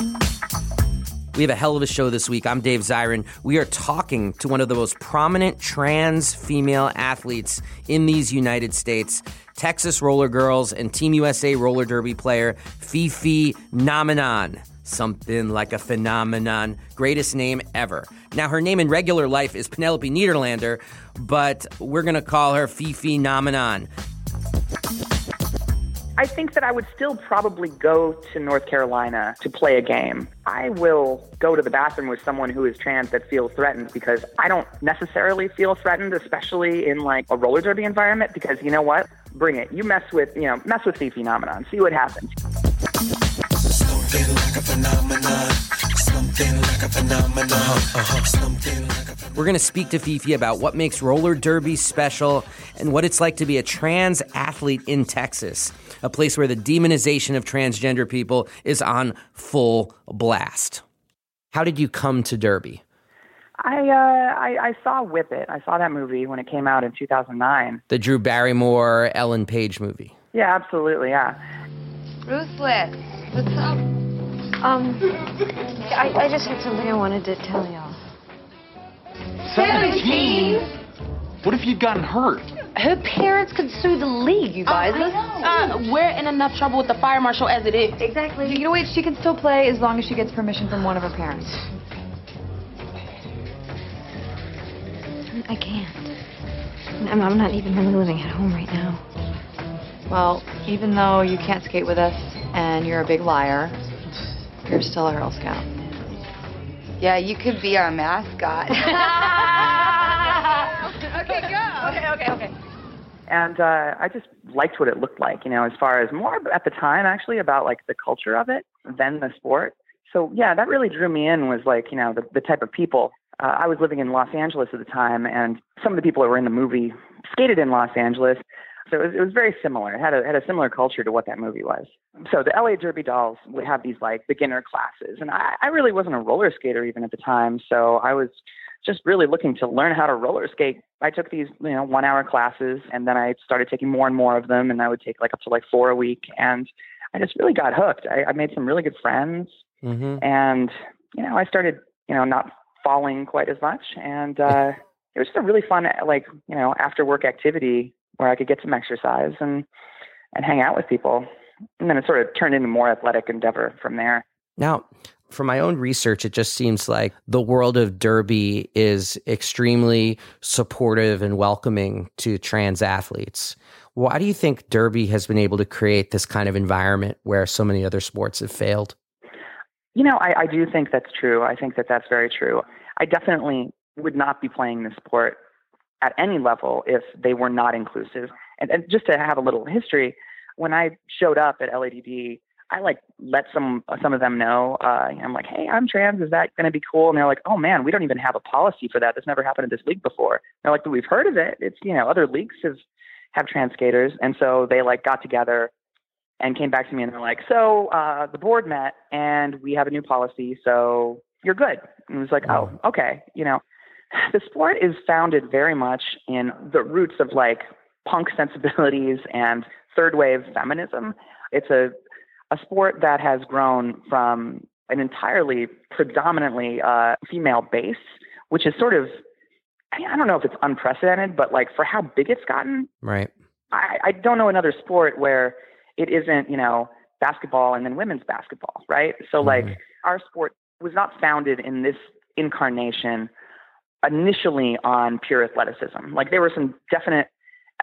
We have a hell of a show this week. I'm Dave Zirin. We are talking to one of the most prominent trans female athletes in these United States, Texas Roller Girls and Team USA roller derby player Fifi Nomenon. Something like a phenomenon. Greatest name ever. Now, her name in regular life is Penelope Niederlander, but we're going to call her Fifi Nomenon. I think that I would still probably go to North Carolina to play a game. I will go to the bathroom with someone who is trans that feels threatened because I don't necessarily feel threatened, especially in like a roller derby environment. Because you know what? Bring it. You mess with, you know, mess with the phenomenon. See what happens. We're going to speak to Fifi about what makes roller derby special and what it's like to be a trans athlete in Texas, a place where the demonization of transgender people is on full blast. How did you come to Derby? I, uh, I I saw Whip It. I saw that movie when it came out in 2009. The Drew Barrymore Ellen Page movie. Yeah, absolutely. Yeah. Ruthless. What's up? Um, I, I just had something I wanted to tell y'all. Seventeen. What if you'd gotten hurt? Her parents could sue the league, you guys. Uh, we're in enough trouble with the fire marshal as it is. exactly. You know, what? she can still play as long as she gets permission from one of her parents. I can't. I'm, I'm not even really living at home right now. Well, even though you can't skate with us and you're a big liar, you're still a Girl Scout. Yeah, you could be our mascot. okay, go. Okay, okay, okay. And uh, I just liked what it looked like, you know, as far as more at the time actually about like the culture of it than the sport. So yeah, that really drew me in was like you know the the type of people. Uh, I was living in Los Angeles at the time, and some of the people that were in the movie skated in Los Angeles. So it was, it was very similar. It had a had a similar culture to what that movie was. So the LA Derby Dolls would have these like beginner classes, and I, I really wasn't a roller skater even at the time. So I was just really looking to learn how to roller skate. I took these, you know, one hour classes and then I started taking more and more of them and I would take like up to like four a week and I just really got hooked. I, I made some really good friends Mm-hmm. and, you know, I started, you know, not falling quite as much and uh it was just a really fun like, you know, after work activity where I could get some exercise and and hang out with people. And then it sort of turned into more athletic endeavor from there. Now, from my own research, it just seems like the world of Derby is extremely supportive and welcoming to trans athletes. Why do you think Derby has been able to create this kind of environment where so many other sports have failed? You know, I, I do think that's true. I think that that's very true. I definitely would not be playing the sport at any level if they were not inclusive. And, and just to have a little history, when I showed up at LADD, I like let some some of them know. Uh, I'm like, hey, I'm trans. Is that going to be cool? And they're like, oh man, we don't even have a policy for that. This never happened in this league before. they're like, but we've heard of it. It's you know other leagues have have trans skaters, and so they like got together and came back to me and they're like, so uh, the board met and we have a new policy, so you're good. And it was like, oh, okay, you know, the sport is founded very much in the roots of like punk sensibilities and third wave feminism. It's a a sport that has grown from an entirely predominantly uh, female base, which is sort of I I don't know if it's unprecedented, but like for how big it's gotten, Right. I, I don't know another sport where it isn't, you know, basketball and then women's basketball, right? So like our sport was not founded in this incarnation initially on pure athleticism. Like there were some definite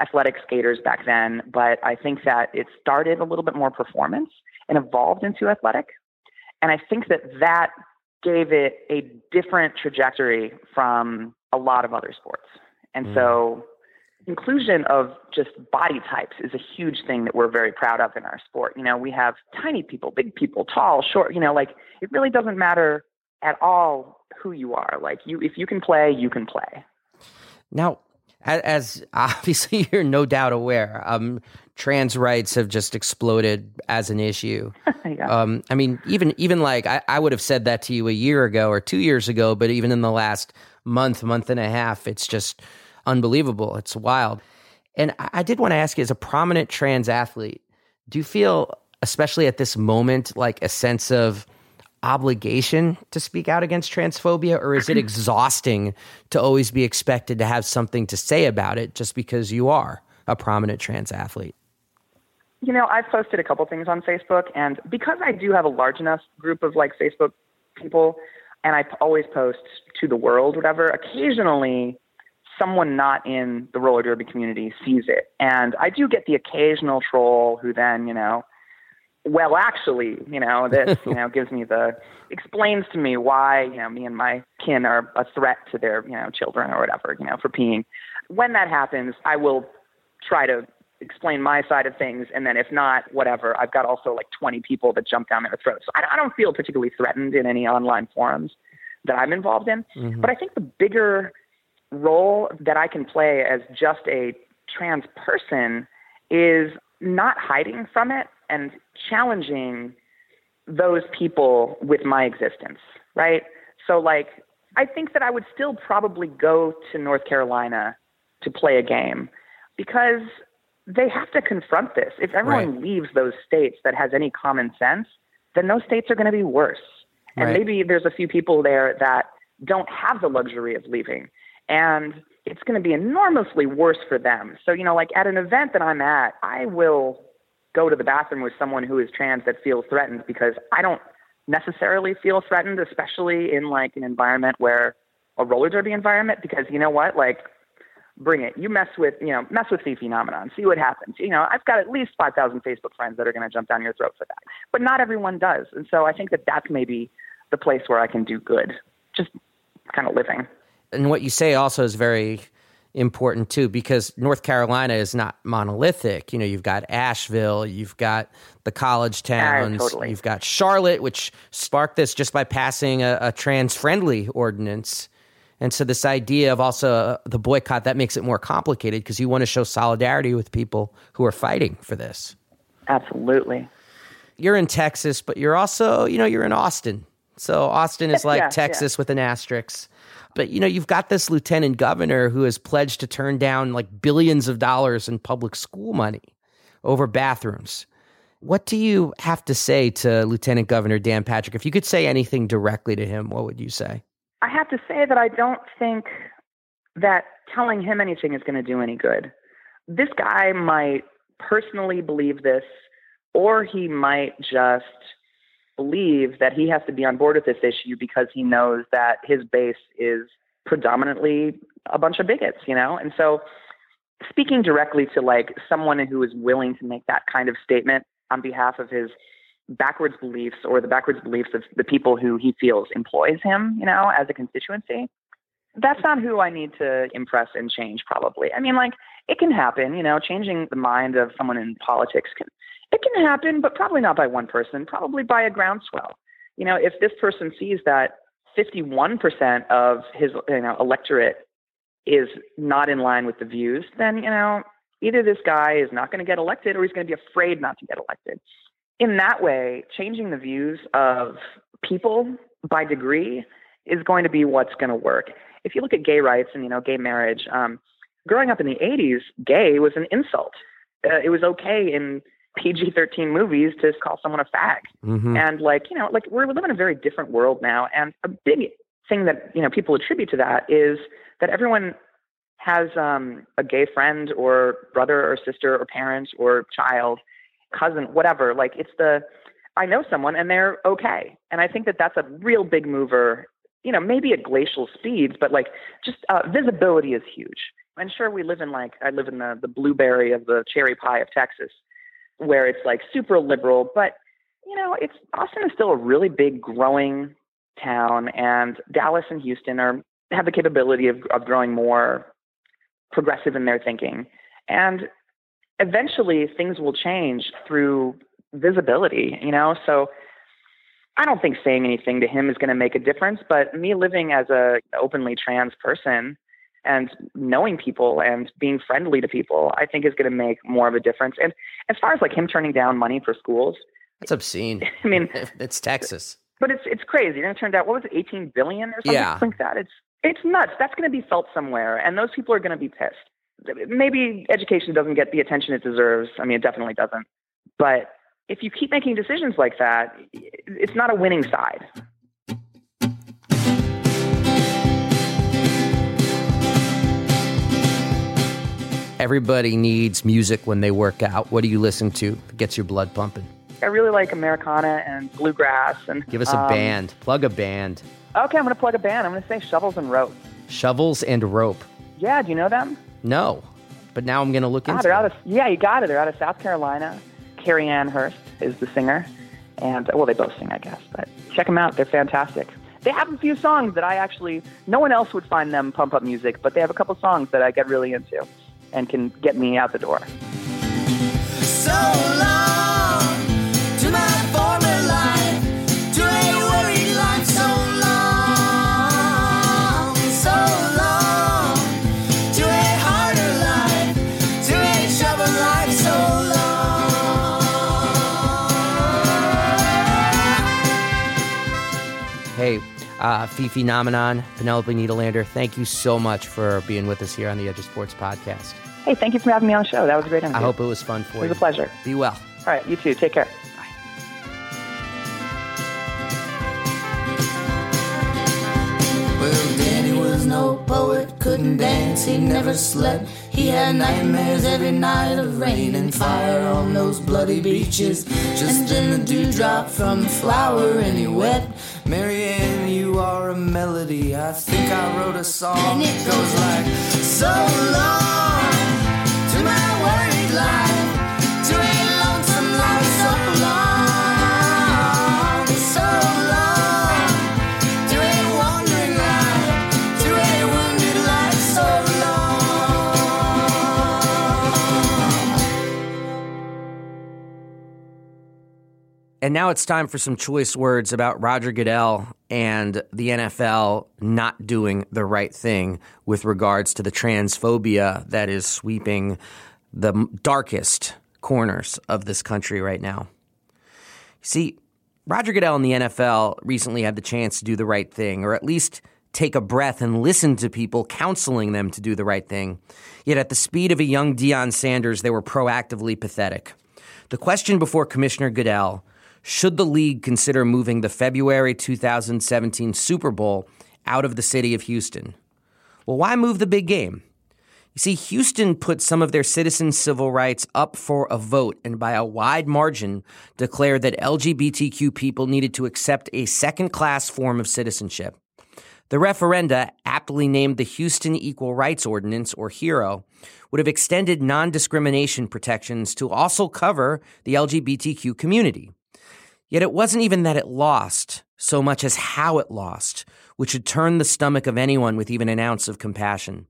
athletic skaters back then, but I think that it started a little bit more performance and evolved into athletic. And I think that that gave it a different trajectory from a lot of other sports. And mm. so inclusion of just body types is a huge thing that we're very proud of in our sport. You know, we have tiny people, big people, tall, short, you know, like it really doesn't matter at all who you are. Like you if you can play, you can play. Now, as obviously you're no doubt aware, um, trans rights have just exploded as an issue. yeah. um, I mean, even even like I, I would have said that to you a year ago or two years ago, but even in the last month, month and a half, it's just unbelievable. It's wild. And I, I did want to ask you, as a prominent trans athlete, do you feel, especially at this moment, like a sense of obligation to speak out against transphobia, or is it exhausting to always be expected to have something to say about it just because you are a prominent trans athlete? You know, I've posted a couple things on Facebook, and because I do have a large enough group of like Facebook people, and I always post to the world, whatever, occasionally someone not in the roller derby community sees it. And I do get the occasional troll who then, you know, well, actually, you know, this, you know, gives me the, explains to me why, you know, me and my kin are a threat to their, you know, children or whatever, you know, for peeing. When that happens, I will try to explain my side of things. And then if not, whatever, I've got also like 20 people that jump down their throats. So I, I don't feel particularly threatened in any online forums that I'm involved in. Mm-hmm. But I think the bigger role that I can play as just a trans person is not hiding from it and challenging those people with my existence, right? So, like, I think that I would still probably go to North Carolina to play a game because they have to confront this. If everyone right. leaves those states that has any common sense, then those states are going to be worse. And right. maybe there's a few people there that don't have the luxury of leaving. And it's going to be enormously worse for them. So, you know, like at an event that I'm at, I will go to the bathroom with someone who is trans that feels threatened because I don't necessarily feel threatened, especially in like an environment where a roller derby environment, because you know what? Like bring it. You mess with, you know, mess with the phenomenon, see what happens. You know, I've got at least 5,000 Facebook friends that are going to jump down your throat for that. But not everyone does. And so I think that that's maybe the place where I can do good, just kind of living. And what you say also is very important too, because North Carolina is not monolithic. You know, you've got Asheville, you've got the college towns, yeah, totally. you've got Charlotte, which sparked this just by passing a, a trans friendly ordinance and so this idea of also uh, the boycott that makes it more complicated because you want to show solidarity with people who are fighting for this. Absolutely. You're in Texas, but you're also, you know, you're in Austin. So Austin is like yeah, Texas yeah. with an asterisk. But you know, you've got this lieutenant governor who has pledged to turn down like billions of dollars in public school money over bathrooms. What do you have to say to Lieutenant Governor Dan Patrick? If you could say anything directly to him, what would you say? I have to say that I don't think that telling him anything is going to do any good. This guy might personally believe this, or he might just believe that he has to be on board with this issue because he knows that his base is predominantly a bunch of bigots, you know? And so speaking directly to like someone who is willing to make that kind of statement on behalf of his backwards beliefs or the backwards beliefs of the people who he feels employs him, you know, as a constituency. That's not who I need to impress and change, probably. I mean, like, it can happen, you know, changing the mind of someone in politics can, it can happen, but probably not by one person, probably by a groundswell. You know, if this person sees that 51% of his, you know, electorate is not in line with the views, then, you know, either this guy is not going to get elected or he's going to be afraid not to get elected in that way, changing the views of people by degree is going to be what's going to work. If you look at gay rights and you know gay marriage, um, growing up in the '80s, gay was an insult. Uh, it was okay in PG-13 movies to call someone a fag, mm-hmm. and like you know, like we're living in a very different world now. And a big thing that you know people attribute to that is that everyone has um, a gay friend or brother or sister or parent or child cousin, whatever. Like it's the, I know someone and they're okay. And I think that that's a real big mover, you know, maybe at glacial speeds, but like just uh, visibility is huge. And sure, we live in like, I live in the, the blueberry of the cherry pie of Texas, where it's like super liberal, but you know, it's Austin is still a really big growing town and Dallas and Houston are have the capability of, of growing more progressive in their thinking. And eventually things will change through visibility, you know? So I don't think saying anything to him is going to make a difference, but me living as a openly trans person and knowing people and being friendly to people, I think is going to make more of a difference. And as far as like him turning down money for schools, that's obscene. I mean, it's Texas, but it's it's crazy. And it turned out what was it, eighteen billion or something yeah. like that. It's it's nuts. That's going to be felt somewhere, and those people are going to be pissed. Maybe education doesn't get the attention it deserves. I mean, it definitely doesn't. But if you keep making decisions like that, it's not a winning side. Everybody needs music when they work out. What do you listen to that gets your blood pumping? I really like Americana and bluegrass and give us a um, band. Plug a band. Okay, I'm going to plug a band. I'm going to say Shovels and Rope. Shovels and Rope. Yeah, do you know them? No, but now I'm going to look ah, into. They're out of yeah, you got it. They're out of South Carolina. Cary Ann Hearst is the singer, and well, they both sing, I guess. But check them out; they're fantastic. They have a few songs that I actually no one else would find them pump up music, but they have a couple songs that I get really into and can get me out the door. So Uh, Fifi Nomenon, Penelope Needlelander, thank you so much for being with us here on the Edge of Sports podcast. Hey, thank you for having me on the show. That was a great interview. I hope it was fun for you. you. It was a pleasure. Be well. All right, you too. Take care. Bye. Well, Danny was no poet, couldn't dance, he never slept. He had nightmares every night of rain and fire on those bloody beaches. Just in the dewdrop from the flower, and he wept. Marianne, you are a melody. I think I wrote a song, and it goes like, So long to my worried life, And now it's time for some choice words about Roger Goodell and the NFL not doing the right thing with regards to the transphobia that is sweeping the darkest corners of this country right now. See, Roger Goodell and the NFL recently had the chance to do the right thing, or at least take a breath and listen to people counseling them to do the right thing. Yet at the speed of a young Deion Sanders, they were proactively pathetic. The question before Commissioner Goodell should the league consider moving the February 2017 Super Bowl out of the city of Houston? Well, why move the big game? You see, Houston put some of their citizens' civil rights up for a vote and by a wide margin declared that LGBTQ people needed to accept a second class form of citizenship. The referenda, aptly named the Houston Equal Rights Ordinance, or HERO, would have extended non discrimination protections to also cover the LGBTQ community. Yet it wasn't even that it lost so much as how it lost, which had turned the stomach of anyone with even an ounce of compassion.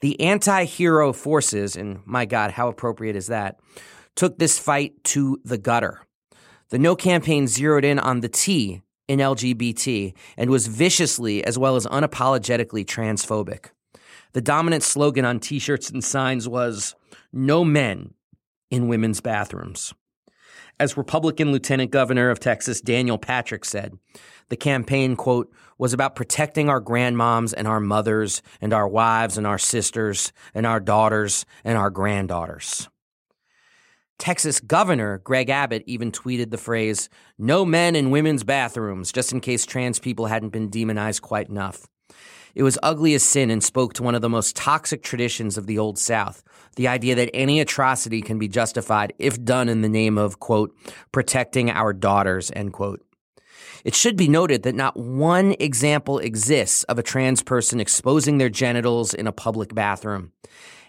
The anti hero forces, and my God, how appropriate is that, took this fight to the gutter. The No campaign zeroed in on the T in LGBT and was viciously as well as unapologetically transphobic. The dominant slogan on t shirts and signs was No men in women's bathrooms. As Republican Lieutenant Governor of Texas Daniel Patrick said, the campaign, quote, was about protecting our grandmoms and our mothers and our wives and our sisters and our daughters and our granddaughters. Texas Governor Greg Abbott even tweeted the phrase, no men in women's bathrooms, just in case trans people hadn't been demonized quite enough. It was ugly as sin and spoke to one of the most toxic traditions of the Old South the idea that any atrocity can be justified if done in the name of, quote, protecting our daughters, end quote. It should be noted that not one example exists of a trans person exposing their genitals in a public bathroom,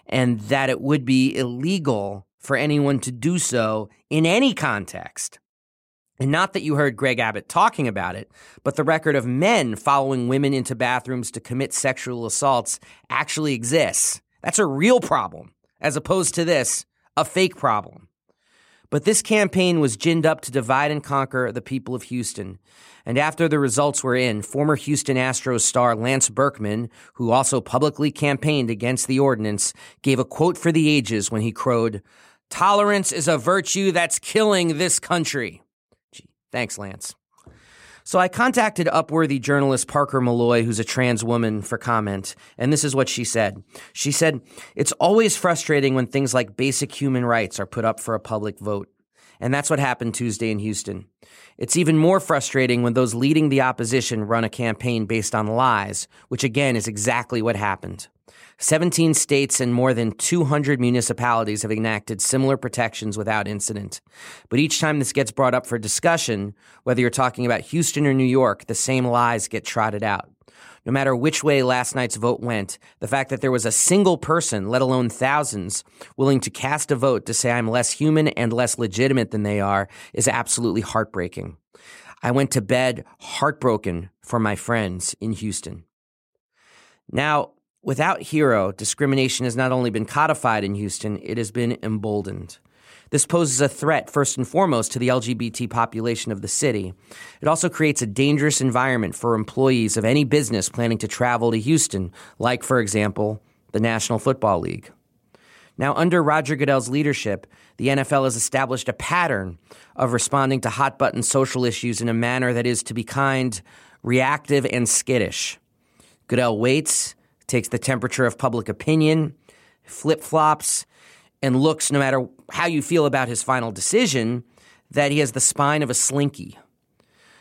and that it would be illegal for anyone to do so in any context. And not that you heard Greg Abbott talking about it, but the record of men following women into bathrooms to commit sexual assaults actually exists That's a real problem, as opposed to this, a fake problem. But this campaign was ginned up to divide and conquer the people of Houston. And after the results were in, former Houston Astros star Lance Berkman, who also publicly campaigned against the ordinance, gave a quote for the ages when he crowed, Tolerance is a virtue that's killing this country. Thanks, Lance. So I contacted Upworthy journalist Parker Molloy, who's a trans woman, for comment, and this is what she said. She said, It's always frustrating when things like basic human rights are put up for a public vote. And that's what happened Tuesday in Houston. It's even more frustrating when those leading the opposition run a campaign based on lies, which again is exactly what happened. 17 states and more than 200 municipalities have enacted similar protections without incident. But each time this gets brought up for discussion, whether you're talking about Houston or New York, the same lies get trotted out. No matter which way last night's vote went, the fact that there was a single person, let alone thousands, willing to cast a vote to say I'm less human and less legitimate than they are is absolutely heartbreaking. I went to bed heartbroken for my friends in Houston. Now, Without Hero, discrimination has not only been codified in Houston, it has been emboldened. This poses a threat, first and foremost, to the LGBT population of the city. It also creates a dangerous environment for employees of any business planning to travel to Houston, like, for example, the National Football League. Now, under Roger Goodell's leadership, the NFL has established a pattern of responding to hot button social issues in a manner that is, to be kind, reactive and skittish. Goodell waits takes the temperature of public opinion, flip flops, and looks, no matter how you feel about his final decision, that he has the spine of a slinky.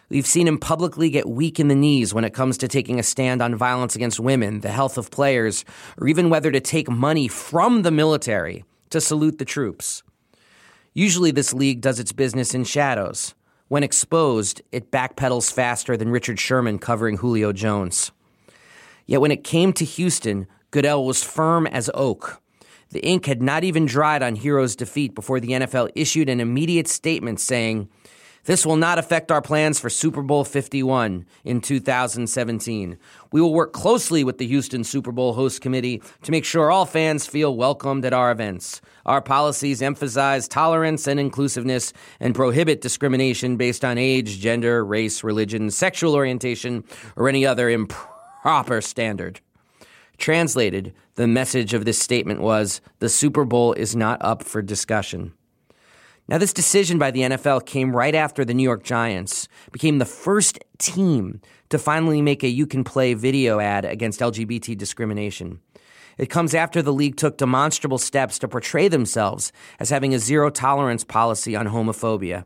We've seen him publicly get weak in the knees when it comes to taking a stand on violence against women, the health of players, or even whether to take money from the military to salute the troops. Usually, this league does its business in shadows. When exposed, it backpedals faster than Richard Sherman covering Julio Jones. Yet when it came to Houston, Goodell was firm as oak. The ink had not even dried on Hero's defeat before the NFL issued an immediate statement saying, this will not affect our plans for Super Bowl 51 in 2017. We will work closely with the Houston Super Bowl host committee to make sure all fans feel welcomed at our events. Our policies emphasize tolerance and inclusiveness and prohibit discrimination based on age, gender, race, religion, sexual orientation, or any other improper proper standard. Translated, the message of this statement was the Super Bowl is not up for discussion. Now, this decision by the NFL came right after the New York Giants became the first team to finally make a you can play video ad against LGBT discrimination. It comes after the league took demonstrable steps to portray themselves as having a zero tolerance policy on homophobia.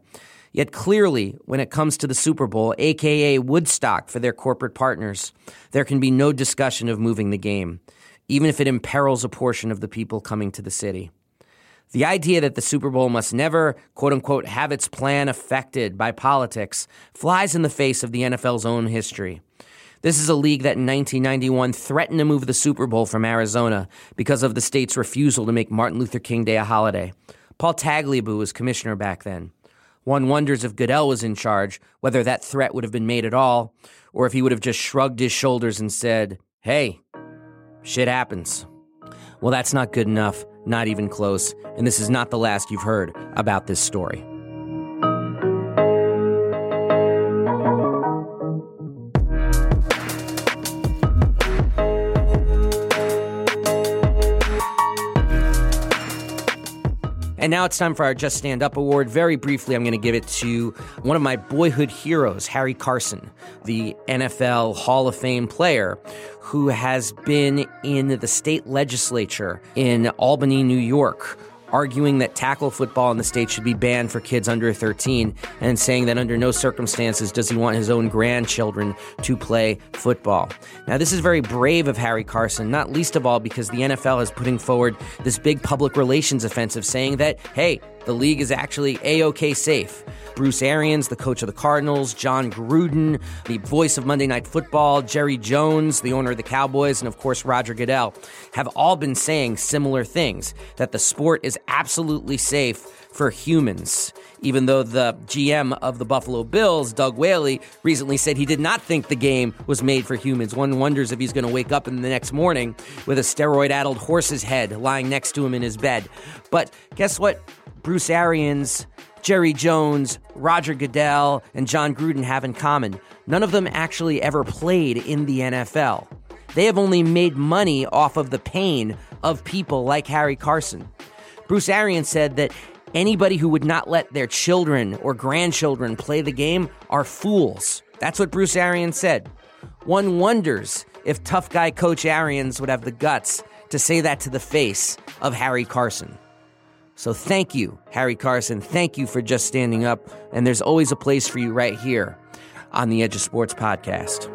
Yet clearly, when it comes to the Super Bowl, aka Woodstock for their corporate partners, there can be no discussion of moving the game, even if it imperils a portion of the people coming to the city. The idea that the Super Bowl must never, quote unquote, have its plan affected by politics flies in the face of the NFL's own history. This is a league that in 1991 threatened to move the Super Bowl from Arizona because of the state's refusal to make Martin Luther King Day a holiday. Paul Tagliabue was commissioner back then. One wonders if Goodell was in charge, whether that threat would have been made at all, or if he would have just shrugged his shoulders and said, hey, shit happens. Well, that's not good enough, not even close, and this is not the last you've heard about this story. And now it's time for our Just Stand Up Award. Very briefly, I'm going to give it to one of my boyhood heroes, Harry Carson, the NFL Hall of Fame player who has been in the state legislature in Albany, New York arguing that tackle football in the state should be banned for kids under 13 and saying that under no circumstances does he want his own grandchildren to play football. Now, this is very brave of Harry Carson, not least of all because the NFL is putting forward this big public relations offensive saying that, hey, The league is actually A OK safe. Bruce Arians, the coach of the Cardinals, Jon Gruden, the voice of Monday Night Football, Jerry Jones, the owner of the Cowboys, and of course Roger Goodell, have all been saying similar things that the sport is absolutely safe for humans. Even though the GM of the Buffalo Bills, Doug Whaley, recently said he did not think the game was made for humans. One wonders if he's going to wake up in the next morning with a steroid addled horse's head lying next to him in his bed. But guess what? Bruce Arians Jerry Jones, Roger Goodell, and Jon Gruden have in common. None of them actually ever played in the NFL. They have only made money off of the pain of people like Harry Carson. Bruce Arians said that anybody who would not let their children or grandchildren play the game are fools. That's what Bruce Arians said. One wonders if tough guy coach Arians would have the guts to say that to the face of Harry Carson. So thank you, Harry Carson. Thank you for just standing up. And there's always a place for you right here on the Edge of Sports podcast.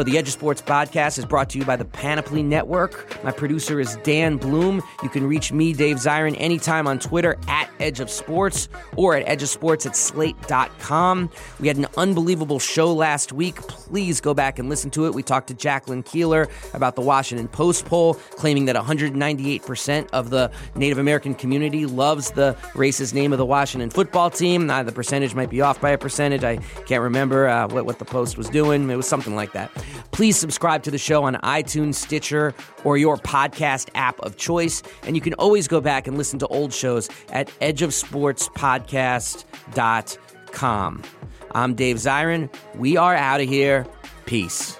So, the Edge of Sports podcast is brought to you by the Panoply Network. My producer is Dan Bloom. You can reach me, Dave Zirin, anytime on Twitter at Edge of Sports or at Edge of Sports at slate.com. We had an unbelievable show last week. Please go back and listen to it. We talked to Jacqueline Keeler about the Washington Post poll, claiming that 198% of the Native American community loves the racist name of the Washington football team. Uh, the percentage might be off by a percentage. I can't remember uh, what, what the Post was doing. It was something like that. Please subscribe to the show on iTunes, Stitcher, or your podcast app of choice. And you can always go back and listen to old shows at edgeofsportspodcast.com. I'm Dave Zirin. We are out of here. Peace.